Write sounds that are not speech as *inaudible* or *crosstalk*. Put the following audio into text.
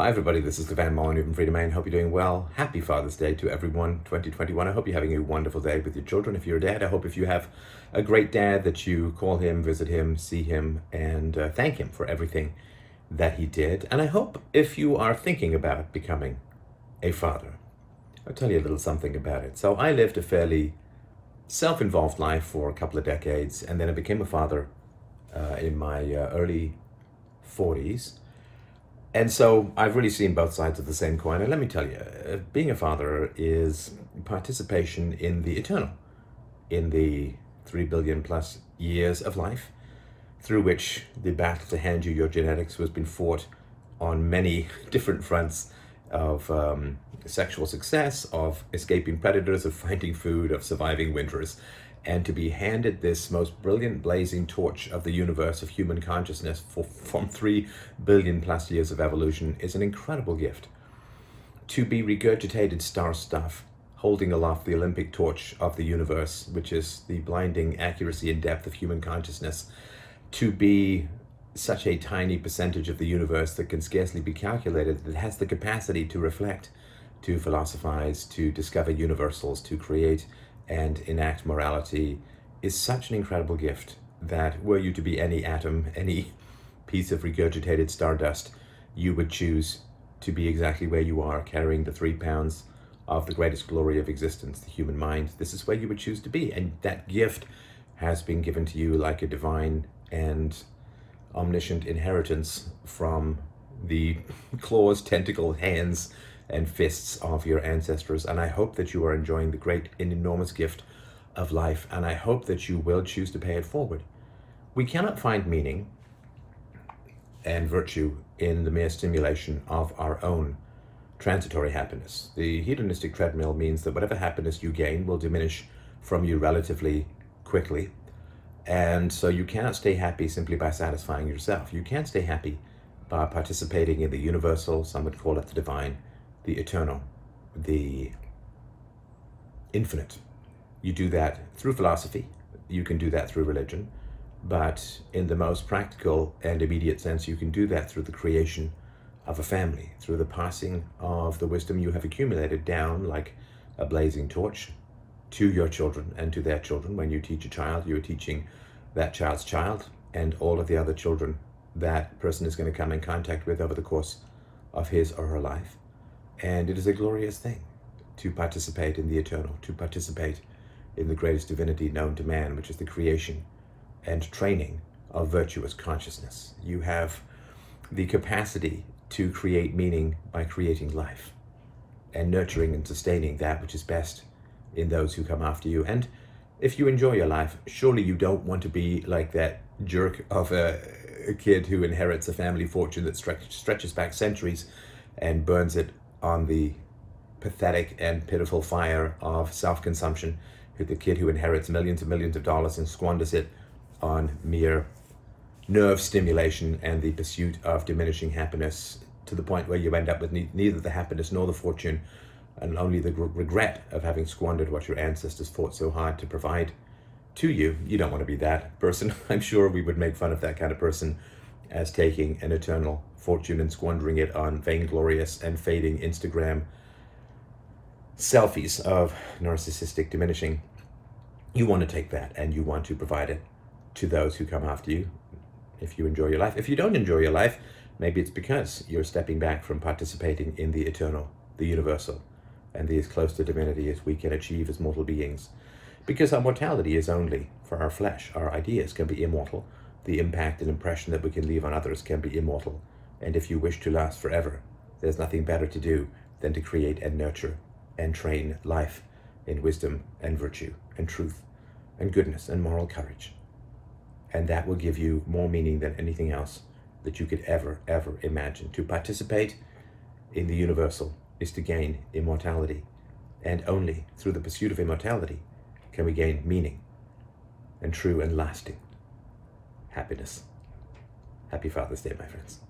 Hi, everybody. This is Stefan Molyneux from Freedomain. Hope you're doing well. Happy Father's Day to everyone, 2021. I hope you're having a wonderful day with your children. If you're a dad, I hope if you have a great dad that you call him, visit him, see him, and uh, thank him for everything that he did. And I hope if you are thinking about becoming a father, I'll tell you a little something about it. So I lived a fairly self involved life for a couple of decades, and then I became a father uh, in my uh, early 40s and so I've really seen both sides of the same coin. And let me tell you, uh, being a father is participation in the eternal, in the three billion plus years of life, through which the battle to hand you your genetics has been fought on many *laughs* different fronts of um, sexual success, of escaping predators, of finding food, of surviving winters and to be handed this most brilliant blazing torch of the universe of human consciousness for, from 3 billion plus years of evolution is an incredible gift. To be regurgitated star stuff, holding aloft the Olympic torch of the universe, which is the blinding accuracy and depth of human consciousness, to be such a tiny percentage of the universe that can scarcely be calculated, that has the capacity to reflect, to philosophize, to discover universals, to create and enact morality is such an incredible gift that were you to be any atom, *laughs* any piece of regurgitated stardust, you would choose to be exactly where you are, carrying the three pounds of the greatest glory of existence, the human mind. This is where you would choose to be. And that gift has been given to you like a divine and omniscient inheritance from the *laughs* claws, tentacle, hands, and fists of your ancestors. And I hope that you are enjoying the great and enormous gift of life. And I hope that you will choose to pay it forward. We cannot find meaning and virtue in the mere stimulation of our own transitory happiness. The hedonistic treadmill means that whatever happiness you gain will diminish from you relatively quickly. And so you cannot stay happy simply by satisfying yourself. You can't stay happy by participating in the universal, some would call it the divine, the eternal, the infinite. You do that through philosophy, you can do that through religion, but in the most practical and immediate sense, you can do that through the creation of a family, through the passing of the wisdom you have accumulated down like a blazing torch to your children and to their children. When you teach a child, you are teaching that child's child and all of the other children that person is going to come in contact with over the course of his or her life. And it is a glorious thing to participate in the eternal, to participate in the greatest divinity known to man, which is the creation and training of virtuous consciousness. You have the capacity to create meaning by creating life and nurturing and sustaining that which is best in those who come after you. And if you enjoy your life, surely you don't want to be like that jerk of a, kid who inherits a family fortune that stretch, stretches back centuries and burns it on the pathetic and pitiful fire of self consumption, the kid who inherits millions and millions of dollars and squanders it on mere nerve stimulation and the pursuit of diminishing happiness to the point where you end up with ne- neither the happiness nor the fortune and only the regret of having squandered what your ancestors fought so hard to provide to you. You don't want to be that person. *laughs* I'm sure we would make fun of that kind of person as taking an eternal fortune and squandering it on vainglorious and fading Instagram selfies of narcissistic diminishing. You want to take that and you want to provide it to those who come after you if you enjoy your life. If you don't enjoy your life, maybe it's because you're stepping back from participating in the eternal, the universal, and the as close to divinity as we can achieve as mortal beings. Because our mortality is only for our flesh. Our ideas can be immortal, the impact and impression that we can leave on others can be immortal. And if you wish to last forever, there's nothing better to do than to create and nurture and train life in wisdom and virtue and truth and goodness and moral courage. And that will give you more meaning than anything else that you could ever, ever imagine. To participate in the universal is to gain immortality. And only through the pursuit of immortality can we gain meaning and true and lasting happiness. Happy Father's Day, my friends.